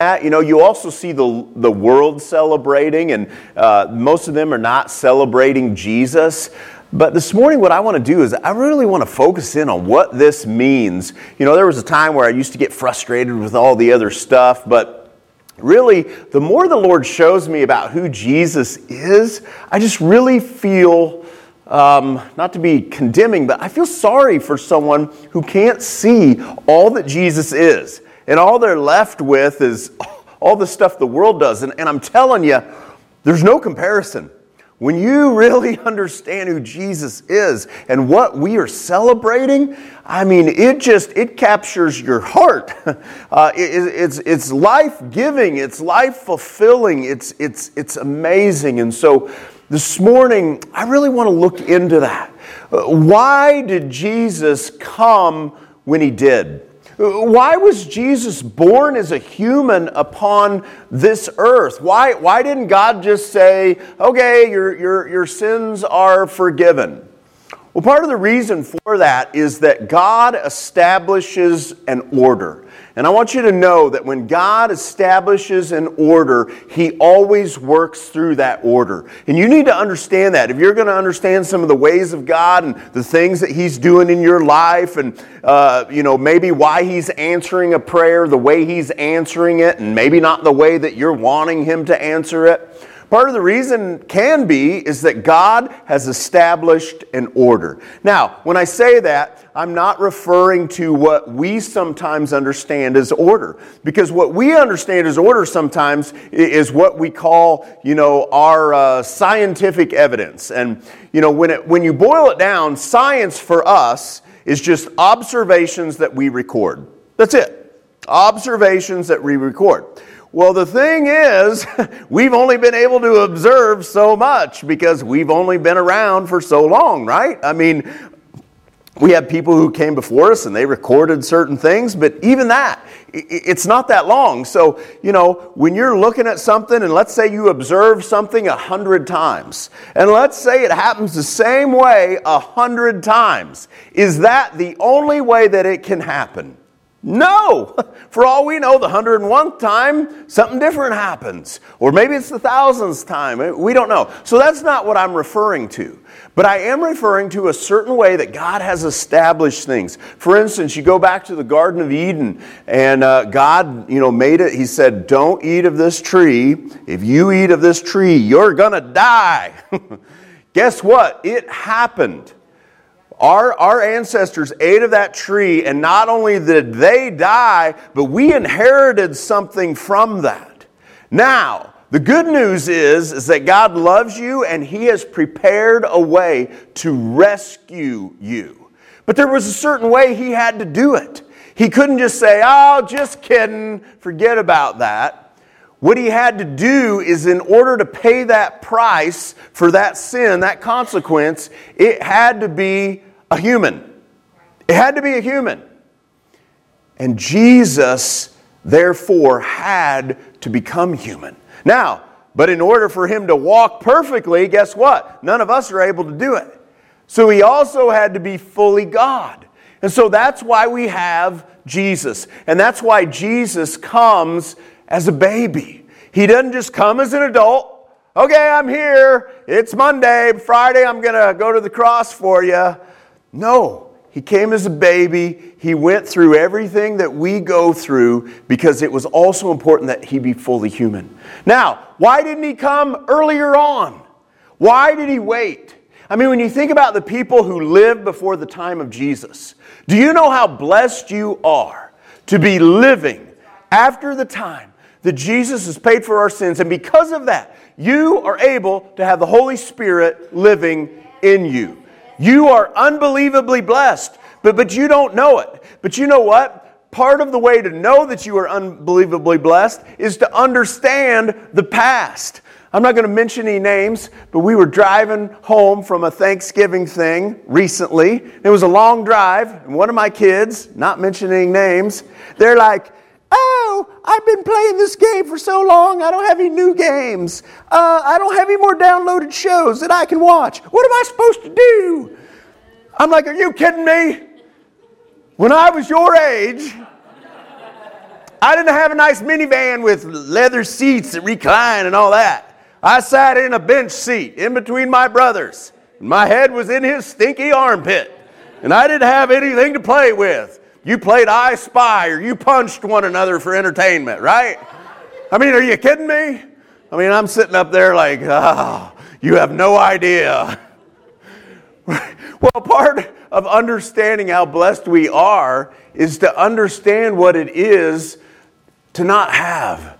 that. You know, you also see the, the world celebrating, and uh, most of them are not celebrating Jesus. But this morning, what I want to do is I really want to focus in on what this means. You know, there was a time where I used to get frustrated with all the other stuff, but really, the more the Lord shows me about who Jesus is, I just really feel. Um, not to be condemning, but I feel sorry for someone who can't see all that Jesus is. And all they're left with is all the stuff the world does. And, and I'm telling you, there's no comparison. When you really understand who Jesus is and what we are celebrating, I mean, it just it captures your heart. Uh, it, it's it's life giving. It's life fulfilling. It's it's it's amazing. And so, this morning, I really want to look into that. Uh, why did Jesus come when he did? Why was Jesus born as a human upon this earth? Why, why didn't God just say, okay, your, your, your sins are forgiven? Well, part of the reason for that is that God establishes an order. And I want you to know that when God establishes an order, He always works through that order. And you need to understand that. If you're going to understand some of the ways of God and the things that He's doing in your life, and, uh, you know, maybe why He's answering a prayer, the way He's answering it, and maybe not the way that you're wanting Him to answer it, Part of the reason can be is that God has established an order. Now, when I say that, I'm not referring to what we sometimes understand as order. Because what we understand as order sometimes is what we call, you know, our uh, scientific evidence. And, you know, when, it, when you boil it down, science for us is just observations that we record. That's it. Observations that we record. Well, the thing is, we've only been able to observe so much because we've only been around for so long, right? I mean, we have people who came before us and they recorded certain things, but even that, it's not that long. So, you know, when you're looking at something and let's say you observe something a hundred times, and let's say it happens the same way a hundred times, is that the only way that it can happen? No! For all we know, the 101th time, something different happens. Or maybe it's the thousandth time. We don't know. So that's not what I'm referring to. But I am referring to a certain way that God has established things. For instance, you go back to the Garden of Eden, and uh, God, you know, made it. He said, "Don't eat of this tree. If you eat of this tree, you're gonna die." Guess what? It happened. Our, our ancestors ate of that tree, and not only did they die, but we inherited something from that. Now, the good news is, is that God loves you and He has prepared a way to rescue you. But there was a certain way He had to do it. He couldn't just say, oh, just kidding, forget about that. What he had to do is, in order to pay that price for that sin, that consequence, it had to be a human. It had to be a human. And Jesus, therefore, had to become human. Now, but in order for him to walk perfectly, guess what? None of us are able to do it. So he also had to be fully God. And so that's why we have Jesus. And that's why Jesus comes as a baby. He doesn't just come as an adult. Okay, I'm here. It's Monday. Friday, I'm going to go to the cross for you. No, he came as a baby. He went through everything that we go through because it was also important that he be fully human. Now, why didn't he come earlier on? Why did he wait? I mean, when you think about the people who lived before the time of Jesus, do you know how blessed you are to be living after the time that Jesus has paid for our sins? And because of that, you are able to have the Holy Spirit living in you. You are unbelievably blessed, but, but you don't know it. But you know what? Part of the way to know that you are unbelievably blessed is to understand the past. I'm not going to mention any names, but we were driving home from a Thanksgiving thing recently. It was a long drive, and one of my kids, not mentioning names, they're like, Oh, I've been playing this game for so long, I don't have any new games. Uh, I don't have any more downloaded shows that I can watch. What am I supposed to do? I'm like, Are you kidding me? When I was your age, I didn't have a nice minivan with leather seats that recline and all that. I sat in a bench seat in between my brothers. And my head was in his stinky armpit. And I didn't have anything to play with. You played I Spy or you punched one another for entertainment, right? I mean, are you kidding me? I mean, I'm sitting up there like, oh, you have no idea. well, part of understanding how blessed we are is to understand what it is to not have.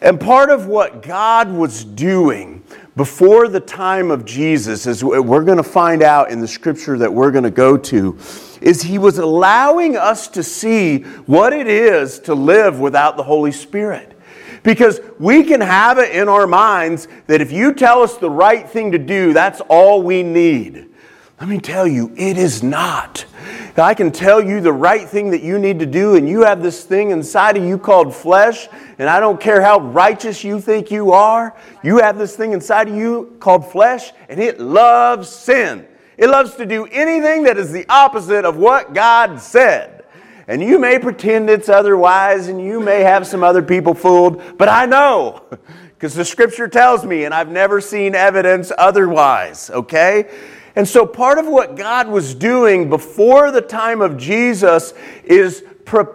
And part of what God was doing before the time of Jesus, as we're going to find out in the scripture that we're going to go to, is He was allowing us to see what it is to live without the Holy Spirit. Because we can have it in our minds that if you tell us the right thing to do, that's all we need. Let me tell you, it is not. I can tell you the right thing that you need to do, and you have this thing inside of you called flesh, and I don't care how righteous you think you are, you have this thing inside of you called flesh, and it loves sin. It loves to do anything that is the opposite of what God said. And you may pretend it's otherwise, and you may have some other people fooled, but I know, because the scripture tells me, and I've never seen evidence otherwise, okay? And so, part of what God was doing before the time of Jesus is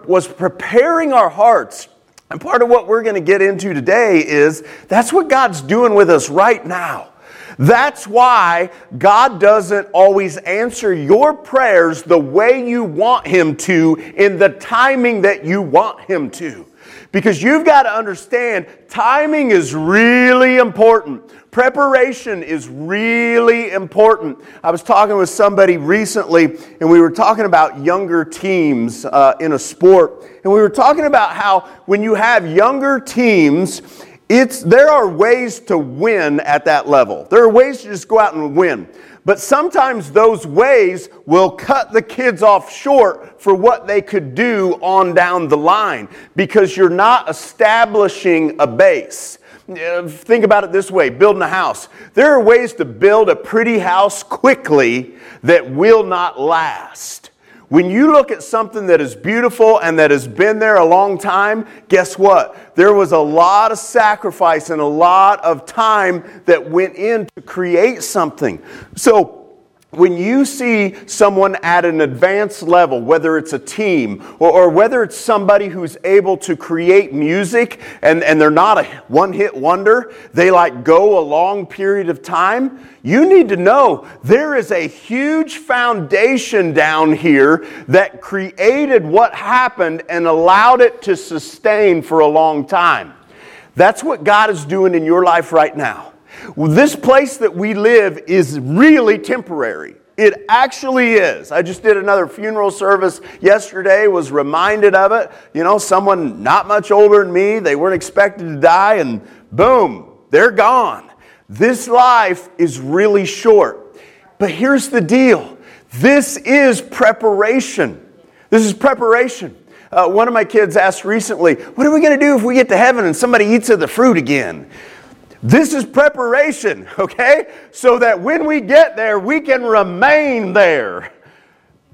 was preparing our hearts. And part of what we're going to get into today is that's what God's doing with us right now. That's why God doesn't always answer your prayers the way you want Him to in the timing that you want Him to. Because you've got to understand timing is really important. Preparation is really important. I was talking with somebody recently, and we were talking about younger teams uh, in a sport. And we were talking about how when you have younger teams, it's, there are ways to win at that level. There are ways to just go out and win. But sometimes those ways will cut the kids off short for what they could do on down the line because you're not establishing a base. Uh, think about it this way building a house. There are ways to build a pretty house quickly that will not last. When you look at something that is beautiful and that has been there a long time, guess what? There was a lot of sacrifice and a lot of time that went in to create something. So, when you see someone at an advanced level, whether it's a team or, or, whether it's somebody who's able to create music and, and they're not a one hit wonder, they like go a long period of time, you need to know there is a huge foundation down here that created what happened and allowed it to sustain for a long time. That's what God is doing in your life right now. This place that we live is really temporary. It actually is. I just did another funeral service yesterday, was reminded of it. You know, someone not much older than me, they weren't expected to die, and boom, they're gone. This life is really short. But here's the deal this is preparation. This is preparation. Uh, one of my kids asked recently, What are we going to do if we get to heaven and somebody eats of the fruit again? This is preparation, okay? So that when we get there, we can remain there.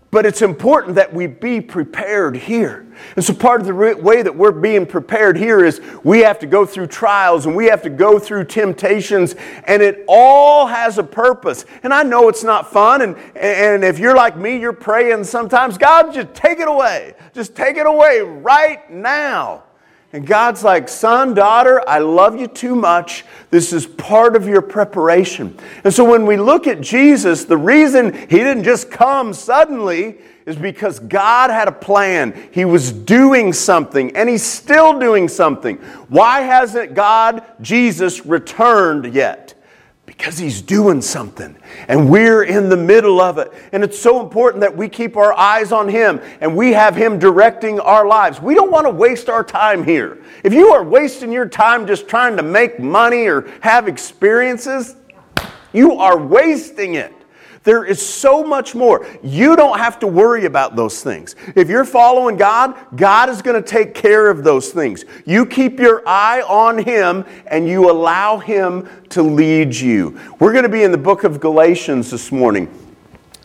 But it's important that we be prepared here. And so, part of the way that we're being prepared here is we have to go through trials and we have to go through temptations, and it all has a purpose. And I know it's not fun, and, and if you're like me, you're praying sometimes, God, just take it away. Just take it away right now. And God's like, son, daughter, I love you too much. This is part of your preparation. And so when we look at Jesus, the reason he didn't just come suddenly is because God had a plan. He was doing something, and he's still doing something. Why hasn't God, Jesus, returned yet? Because he's doing something and we're in the middle of it. And it's so important that we keep our eyes on him and we have him directing our lives. We don't want to waste our time here. If you are wasting your time just trying to make money or have experiences, you are wasting it. There is so much more. You don't have to worry about those things. If you're following God, God is going to take care of those things. You keep your eye on Him and you allow Him to lead you. We're going to be in the book of Galatians this morning.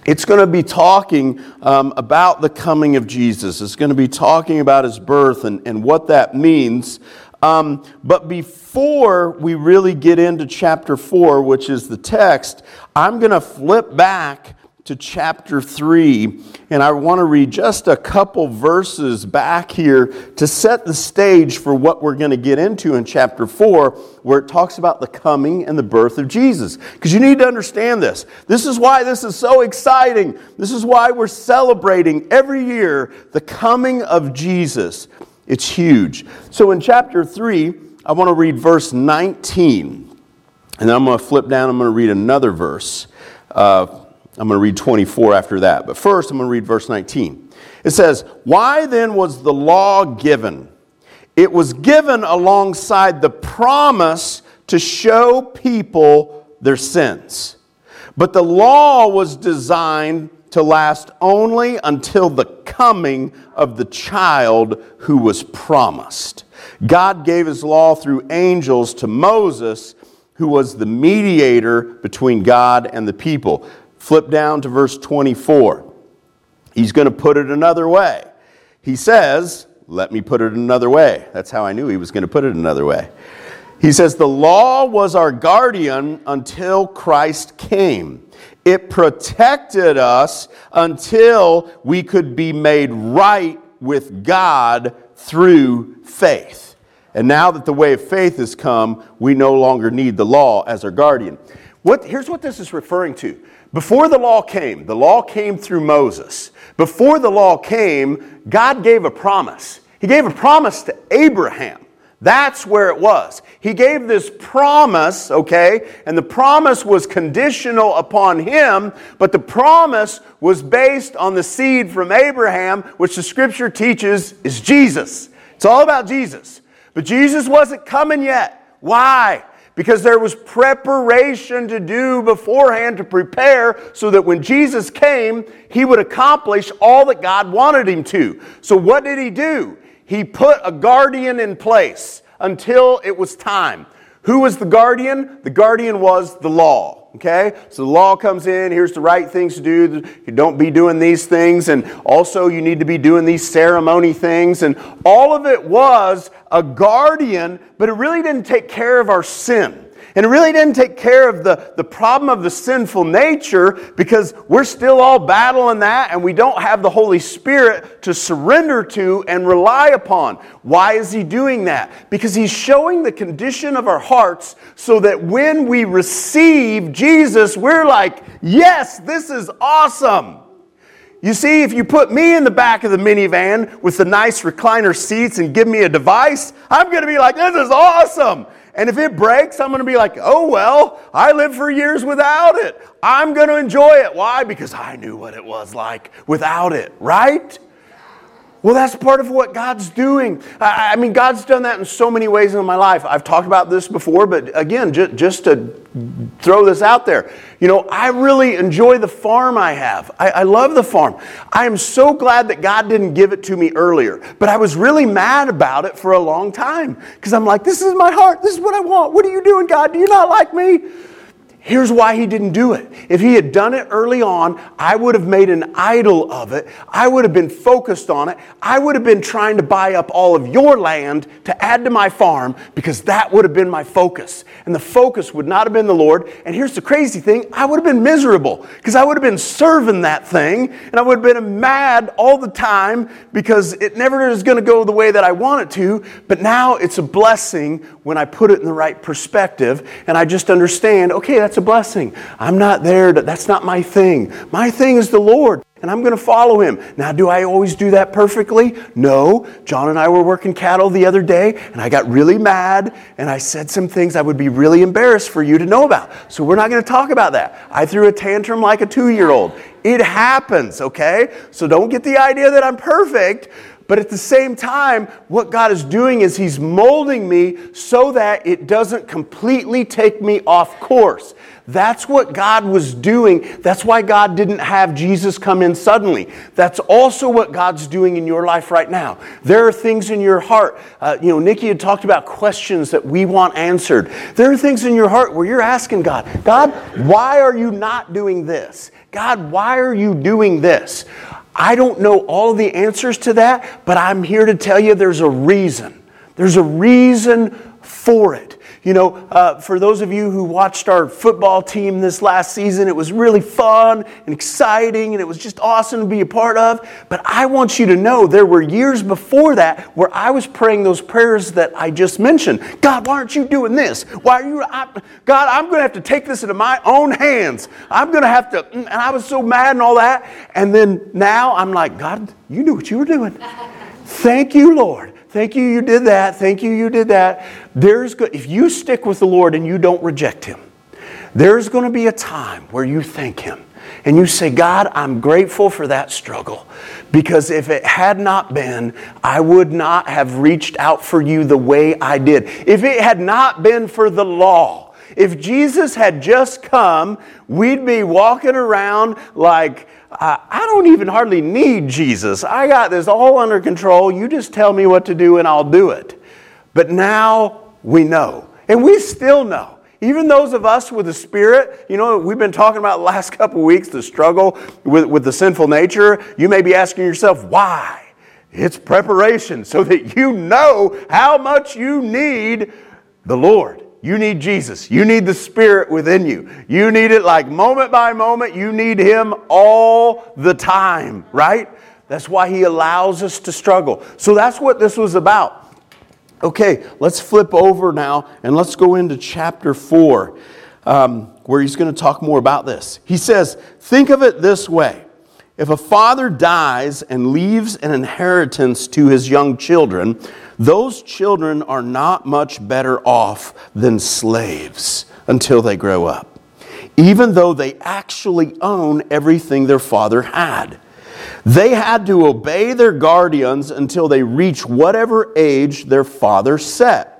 it's going to be talking um, about the coming of Jesus. It's going to be talking about his birth and, and what that means. Um, but before we really get into chapter 4, which is the text, I'm going to flip back to chapter 3, and I want to read just a couple verses back here to set the stage for what we're going to get into in chapter 4, where it talks about the coming and the birth of Jesus. Because you need to understand this. This is why this is so exciting. This is why we're celebrating every year the coming of Jesus. It's huge. So in chapter 3, I want to read verse 19. And then I'm going to flip down, I'm going to read another verse. Uh, I'm going to read 24 after that. But first, I'm going to read verse 19. It says, Why then was the law given? It was given alongside the promise to show people their sins. But the law was designed to last only until the coming of the child who was promised. God gave his law through angels to Moses, who was the mediator between God and the people. Flip down to verse 24. He's going to put it another way. He says, Let me put it another way. That's how I knew he was going to put it another way. He says, The law was our guardian until Christ came. It protected us until we could be made right with God through faith. And now that the way of faith has come, we no longer need the law as our guardian. What, here's what this is referring to before the law came, the law came through Moses. Before the law came, God gave a promise. He gave a promise to Abraham. That's where it was. He gave this promise, okay, and the promise was conditional upon him, but the promise was based on the seed from Abraham, which the scripture teaches is Jesus. It's all about Jesus. But Jesus wasn't coming yet. Why? because there was preparation to do beforehand to prepare so that when Jesus came, he would accomplish all that God wanted him to. So, what did he do? He put a guardian in place until it was time. Who was the guardian? The guardian was the law. Okay? So the law comes in, here's the right things to do. You don't be doing these things, and also you need to be doing these ceremony things. And all of it was a guardian, but it really didn't take care of our sin. And it really didn't take care of the, the problem of the sinful nature because we're still all battling that and we don't have the Holy Spirit to surrender to and rely upon. Why is He doing that? Because He's showing the condition of our hearts so that when we receive Jesus, we're like, yes, this is awesome. You see, if you put me in the back of the minivan with the nice recliner seats and give me a device, I'm going to be like, this is awesome. And if it breaks, I'm going to be like, oh, well, I lived for years without it. I'm going to enjoy it. Why? Because I knew what it was like without it, right? Well, that's part of what God's doing. I, I, mean, God's done that in so many ways in my life. I've talked about this before, but again, just, just to throw this out there, you know, I really enjoy the farm I have. I, I love the farm. I am so glad that God didn't give it to me earlier, but I was really mad about it for a long time because I'm like, this is my heart. This is what I want. What are you doing, God? Do you not like me? Here's why he didn't do it. If he had done it early on, I would have made an idol of it. I would have been focused on it. I would have been trying to buy up all of your land to add to my farm because that would have been my focus. And the focus would not have been the Lord. And here's the crazy thing I would have been miserable because I would have been serving that thing and I would have been mad all the time because it never is going to go the way that I want it to. But now it's a blessing when I put it in the right perspective and I just understand okay, that's that's a blessing. I'm not there, to, that's not my thing. My thing is the Lord, and I'm going to follow him. Now, do I always do that perfectly? No. John and I were working cattle the other day, and I got really mad, and I said some things I would be really embarrassed for you to know about. So, we're not going to talk about that. I threw a tantrum like a two year old. It happens, okay? So, don't get the idea that I'm perfect. But at the same time, what God is doing is He's molding me so that it doesn't completely take me off course. That's what God was doing. That's why God didn't have Jesus come in suddenly. That's also what God's doing in your life right now. There are things in your heart. Uh, you know, Nikki had talked about questions that we want answered. There are things in your heart where you're asking God, God, why are you not doing this? God, why are you doing this? I don't know all the answers to that, but I'm here to tell you there's a reason. There's a reason for it. You know, uh, for those of you who watched our football team this last season, it was really fun and exciting and it was just awesome to be a part of. But I want you to know there were years before that where I was praying those prayers that I just mentioned. God, why aren't you doing this? Why are you, I, God, I'm going to have to take this into my own hands. I'm going to have to, mm, and I was so mad and all that. And then now I'm like, God, you knew what you were doing. Thank you, Lord. Thank you, you did that. Thank you, you did that. There's go- if you stick with the Lord and you don't reject Him, there's going to be a time where you thank Him and you say, God, I'm grateful for that struggle because if it had not been, I would not have reached out for you the way I did. If it had not been for the law, if Jesus had just come, we'd be walking around like, I don't even hardly need Jesus. I got this all under control. You just tell me what to do and I'll do it. But now we know. And we still know. Even those of us with the Spirit, you know, we've been talking about the last couple weeks the struggle with, with the sinful nature. You may be asking yourself, why? It's preparation so that you know how much you need the Lord. You need Jesus. You need the Spirit within you. You need it like moment by moment. You need Him all the time, right? That's why He allows us to struggle. So that's what this was about. Okay, let's flip over now and let's go into chapter 4, um, where he's going to talk more about this. He says, Think of it this way if a father dies and leaves an inheritance to his young children, those children are not much better off than slaves until they grow up, even though they actually own everything their father had. They had to obey their guardians until they reach whatever age their father set.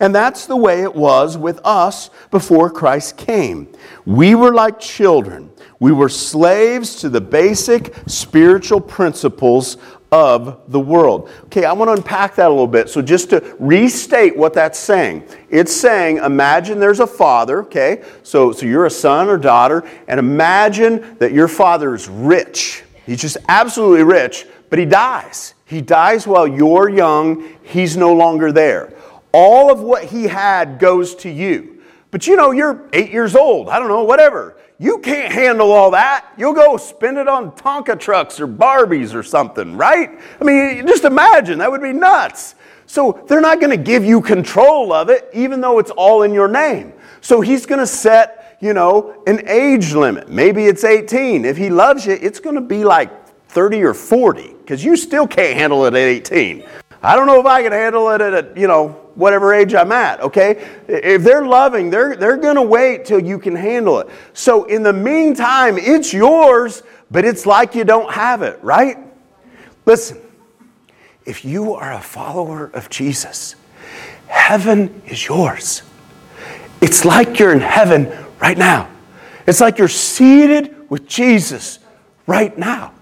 And that's the way it was with us before Christ came. We were like children. We were slaves to the basic spiritual principles of the world. Okay, I want to unpack that a little bit. So, just to restate what that's saying, it's saying imagine there's a father, okay? So, so you're a son or daughter, and imagine that your father is rich. He's just absolutely rich, but he dies. He dies while you're young, he's no longer there. All of what he had goes to you. But you know, you're eight years old, I don't know, whatever. You can't handle all that. You'll go spend it on Tonka trucks or Barbies or something, right? I mean, just imagine, that would be nuts. So they're not going to give you control of it, even though it's all in your name. So he's going to set, you know, an age limit. Maybe it's 18. If he loves you, it's going to be like 30 or 40, because you still can't handle it at 18. I don't know if I can handle it at, you know, whatever age I'm at, okay? If they're loving, they're, they're to wait till you can handle it. So in the meantime, it's yours, but it's like you don't have it, right? Listen, if you are a follower of Jesus, heaven is yours. It's like you're in heaven right now. It's like you're seated with Jesus right now.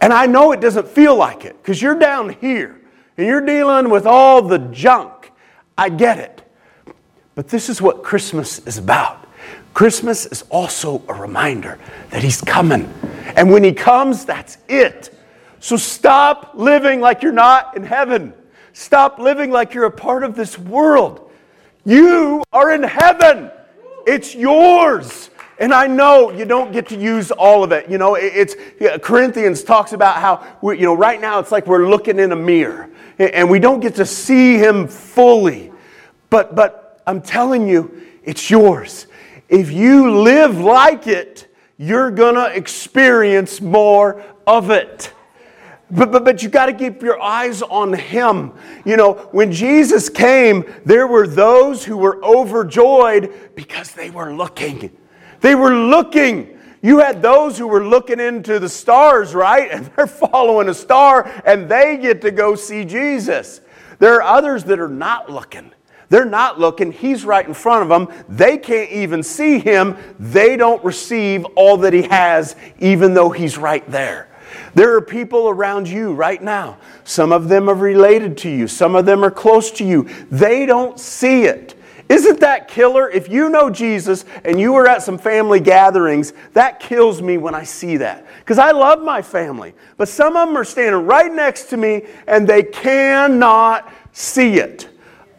And I know it doesn't feel like it because you're down here and you're dealing with all the junk I get it. But this is what Christmas is about. Christmas is also a reminder that He's coming. And when He comes, that's it. So stop living like you're not in heaven. Stop living like you're a part of this world. You are in heaven, it's yours. And I know you don't get to use all of it. You know, it's Corinthians talks about how you know right now it's like we're looking in a mirror and we don't get to see him fully. But but I'm telling you, it's yours. If you live like it, you're to experience more of it. But, but, but you got to keep your eyes on him. You know, when Jesus came, there were those who were overjoyed because they were looking. They were looking. You had those who were looking into the stars, right? And they're following a star and they get to go see Jesus. There are others that are not looking. They're not looking. He's right in front of them. They can't even see him. They don't receive all that he has, even though he's right there. There are people around you right now. Some of them are related to you, some of them are close to you. They don't see it. Isn't that killer? If you know Jesus and you were at some family gatherings, that kills me when I see that. Because I love my family. But some of them are standing right next to me and they cannot see it.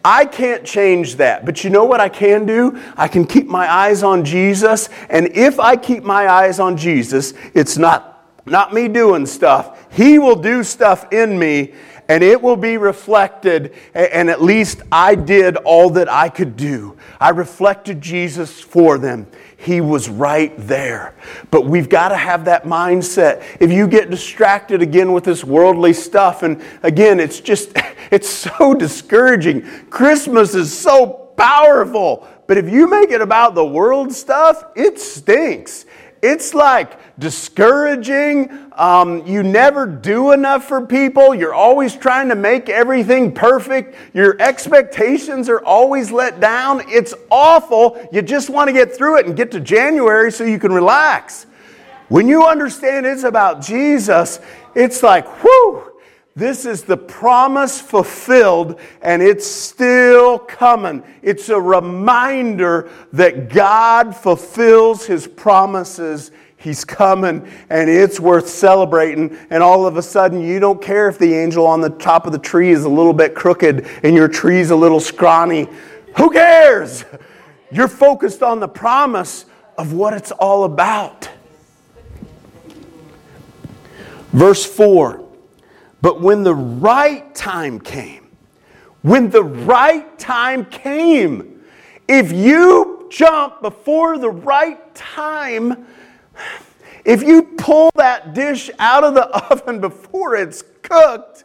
I can't change that. But you know what I can do? I can keep my eyes on Jesus. And if I keep my eyes on Jesus, it's not, not me doing stuff. He will do stuff in me and it will be reflected. And at least I did all that I could do. I reflected Jesus for them. He was right there. But we've got to have that mindset. If you get distracted again with this worldly stuff, and again, it's just, it's so discouraging. Christmas is so powerful. But if you make it about the world stuff, it stinks. It's like discouraging. Um, you never do enough for people. You're always trying to make everything perfect. Your expectations are always let down. It's awful. You just want to get through it and get to January so you can relax. When you understand it's about Jesus, it's like, whew, this is the promise fulfilled, and it's still coming. It's a reminder that God fulfills His promises. He's coming, and it's worth celebrating. And all of a sudden, you don't care if the angel on the top of the tree is a little bit crooked and your tree's a little scrawny. Who cares? You're focused on the promise of what it's all about. Verse 4 but when the right time came, when the right time came, if you jump before the right time, if you pull that dish out of the oven before it's cooked,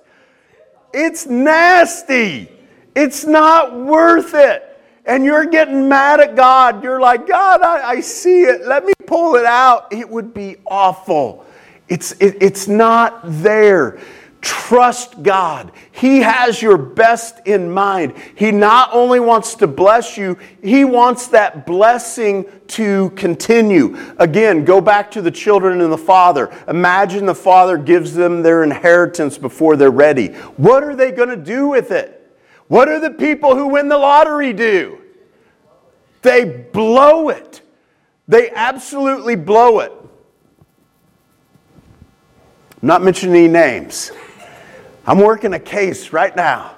it's nasty. It's not worth it. And you're getting mad at God. You're like, God, I, I see it. Let me pull it out. It would be awful. It's, it, it's not there. Trust God. He has your best in mind. He not only wants to bless you, He wants that blessing to continue. Again, go back to the children and the father. Imagine the father gives them their inheritance before they're ready. What are they going to do with it? What do the people who win the lottery do? They blow it. They absolutely blow it. I'm not mentioning any names. I'm working a case right now.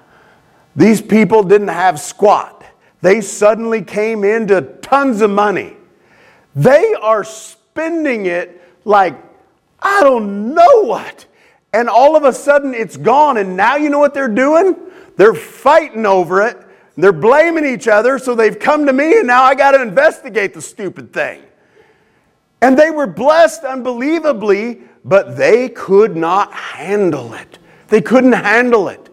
These people didn't have squat. They suddenly came into tons of money. They are spending it like, I don't know what. And all of a sudden it's gone. And now you know what they're doing? They're fighting over it. They're blaming each other. So they've come to me and now I got to investigate the stupid thing. And they were blessed unbelievably, but they could not handle it. They couldn't handle it.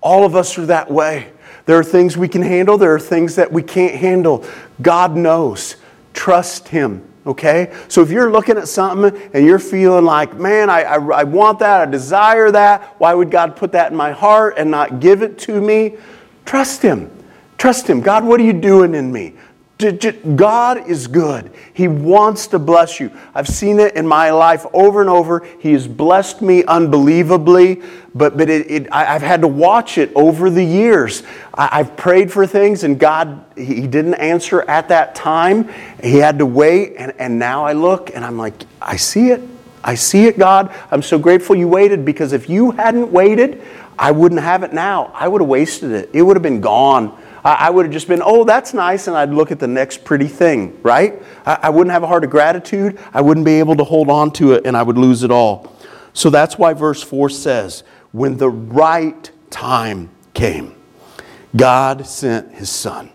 All of us are that way. There are things we can handle, there are things that we can't handle. God knows. Trust Him, okay? So if you're looking at something and you're feeling like, man, I, I, I want that, I desire that, why would God put that in my heart and not give it to me? Trust Him. Trust Him. God, what are you doing in me? God is good. He wants to bless you. I've seen it in my life over and over. He has blessed me unbelievably, but, but it, it, I, have had to watch it over the years. I, have prayed for things, and God, He didn't answer at that time. He had to wait, and, and now I look and I'm like, I see it. I see it, God. I'm so grateful you waited because if you hadn't waited, I wouldn't have it now. I would have wasted it, it would have been gone. I, would have just been, oh, that's nice, and I'd look at the next pretty thing, right? I, wouldn't have a heart of gratitude. I wouldn't be able to hold on to it, and I would lose it all. So that's why verse 4 says, when the right time came, God sent his son,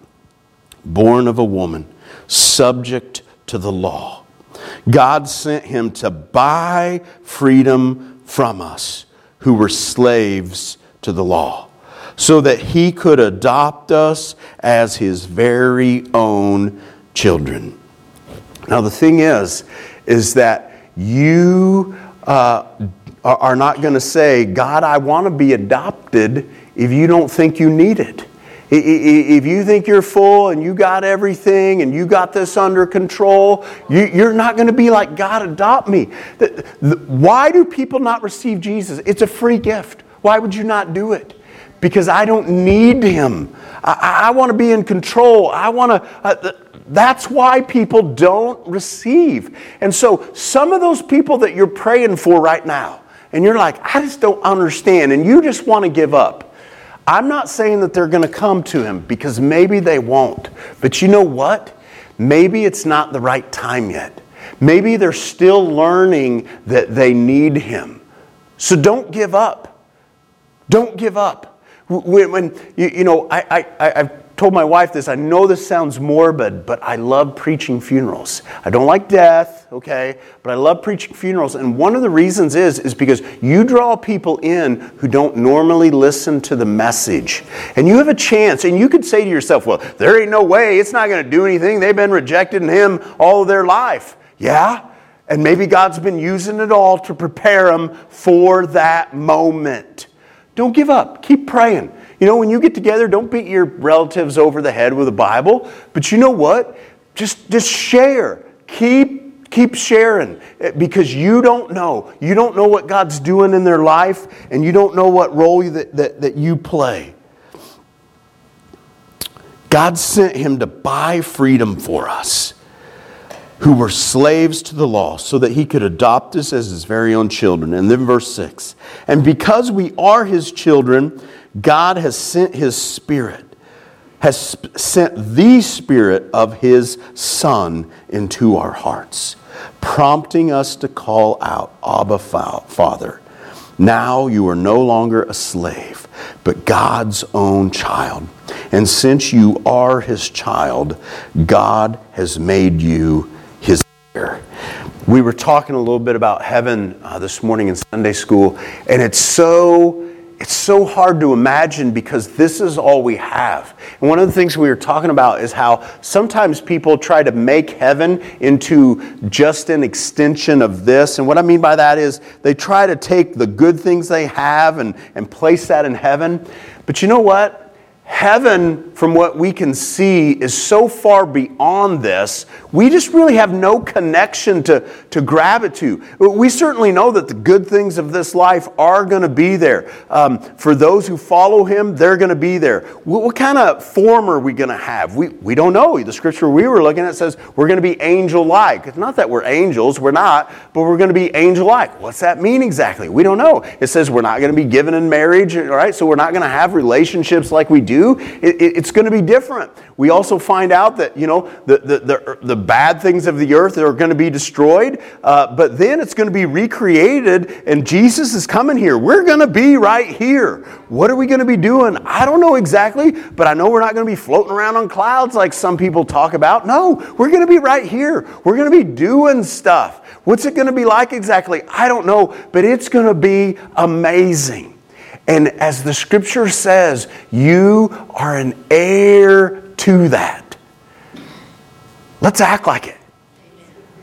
born of a woman, subject to the law. God sent him to buy freedom from us who were slaves to the law so that he could adopt us as his very own children. Now, the thing is, is that you uh, are not going to say, God, I want to be adopted if you don't think you need it. If you think you're full and you got everything and you got this under control, you're not going to be like, God, adopt me. Why do people not receive Jesus? It's a free gift. Why would you not do it? Because I don't need him. I, I want to be in control. I want to. Uh, that's why people don't receive. And so, some of those people that you're praying for right now, and you're like, I just don't understand, and you just want to give up. I'm not saying that they're going to come to him because maybe they won't. But you know what? Maybe it's not the right time yet. Maybe they're still learning that they need him. So don't give up. Don't give up. When, you, you know, I, I, I've told my wife this. I know this sounds morbid, but I love preaching funerals. I don't like death, okay, but I love preaching funerals. And one of the reasons is is because you draw people in who don't normally listen to the message. And you have a chance and you could say to yourself, "Well, there ain't no way. It's not going to do anything. They've been rejecting him all their life." Yeah? And maybe God's been using it all to prepare them for that moment. Don't give up. Keep praying. You know, when you get together, don't beat your relatives over the head with a Bible. But you know what? Just, just share. Keep, keep sharing eh, because you don't know. You don't know what God's doing in their life, and you don't know what role that, that, that you play. God sent him to buy freedom for us who were slaves to the law, so that he could adopt us as his very own children. And then verse 6 And because we are his children, God has sent his Spirit, has sent the Spirit of his Son into our hearts, prompting us to call out, Abba, Father. Now you are no longer a slave, but God's own child. And since you are his child, God has made you. We were talking a little bit about heaven uh, this morning in Sunday school, and it's so it's so hard to imagine because this is all we have. And one of the things we were talking about is how sometimes people try to make heaven into just an extension of this. And what I mean by that is they try to take the good things they have and, and place that in heaven. But you know what? Heaven, from what we can see, is so far beyond this, we just really have no connection to, to grab it to. We certainly know that the good things of this life are going to be there. Um, for those who follow Him, they're going to be there. What, what kind of form are we going to have? We, we don't know. The scripture we were looking at says we're going to be angel like. It's not that we're angels, we're not, but we're going to be angel like. What's that mean exactly? We don't know. It says we're not going to be given in marriage, all right? So we're not going to have relationships like we do do, it, it, it's going to be different. We also find out that, you know, the, the, the, the bad things of the earth are going to be destroyed, uh, but then it's going to be recreated, and Jesus is coming here. We're going to be right here. What are we going to be doing? I don't know exactly, but I know we're not going to be floating around on clouds like some people talk about. No, we're going to be right here. We're going to be doing stuff. What's it going to be like exactly? I don't know, but it's going to be amazing. And as the scripture says, you are an heir to that. Let's act like it.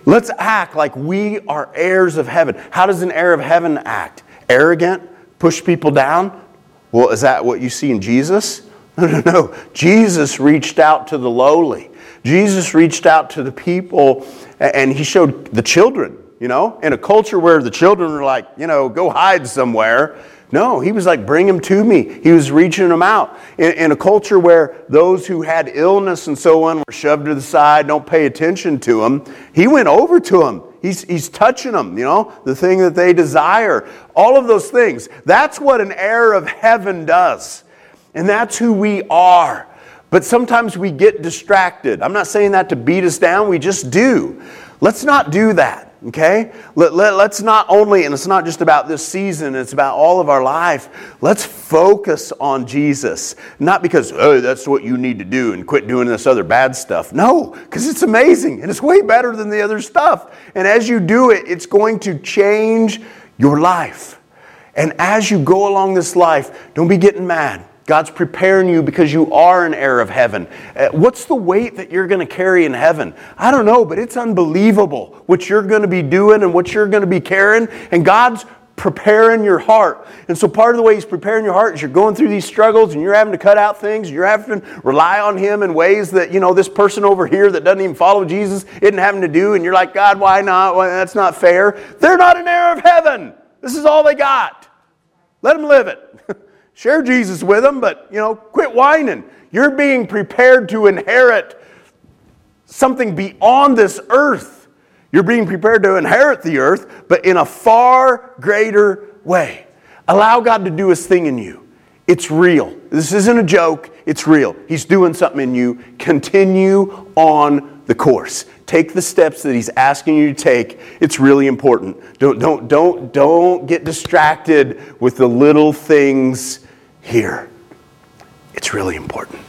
Let's act like we are heirs of heaven. How does an heir of heaven act? Arrogant? Push people down? Well, is that what you see in Jesus? No, no, no. Jesus reached out to the lowly. Jesus reached out to the people and he showed the children, you know, in a culture where the children are like, you know, go hide somewhere. No, he was like, bring him to me. He was reaching them out. In, in, a culture where those who had illness and so on were shoved to the side, don't pay attention to them, he went over to them. He's, he's touching them, you know, the thing that they desire. All of those things. That's what an heir of heaven does. And that's who we are. But sometimes we get distracted. I'm not saying that to beat us down, we just do. Let's not do that. Okay? Let, let, let's not only, and it's not just about this season, it's about all of our life. Let's focus on Jesus. Not because, oh, that's what you need to do and quit doing this other bad stuff. No, because it's amazing and it's way better than the other stuff. And as you do it, it's going to change your life. And as you go along this life, don't be getting mad. God's preparing you because you are an heir of heaven. Uh, what's the weight that you're going to carry in heaven? I don't know, but it's unbelievable what you're going to be doing and what you're going to be carrying. And God's preparing your heart. And so part of the way he's preparing your heart is you're going through these struggles and you're having to cut out things and you're having to rely on him in ways that, you know, this person over here that doesn't even follow Jesus isn't having to do. And you're like, God, why not? Well, that's not fair. They're not an heir of heaven. This is all they got. Let them live it. Share Jesus with them, but, you know, quit whining. You're being prepared to inherit something beyond this earth. You're being prepared to inherit the earth, but in a far greater way. Allow God to do his thing in you. It's real. This isn't a joke, it's real. He's doing something in you. Continue on the course. Take the steps that he's asking you to take. It's really important. Don't, don't, don't, don't get distracted with the little things here. It's really important.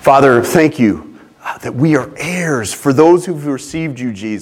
Father, thank you uh, that we are heirs for those who've received you, Jesus.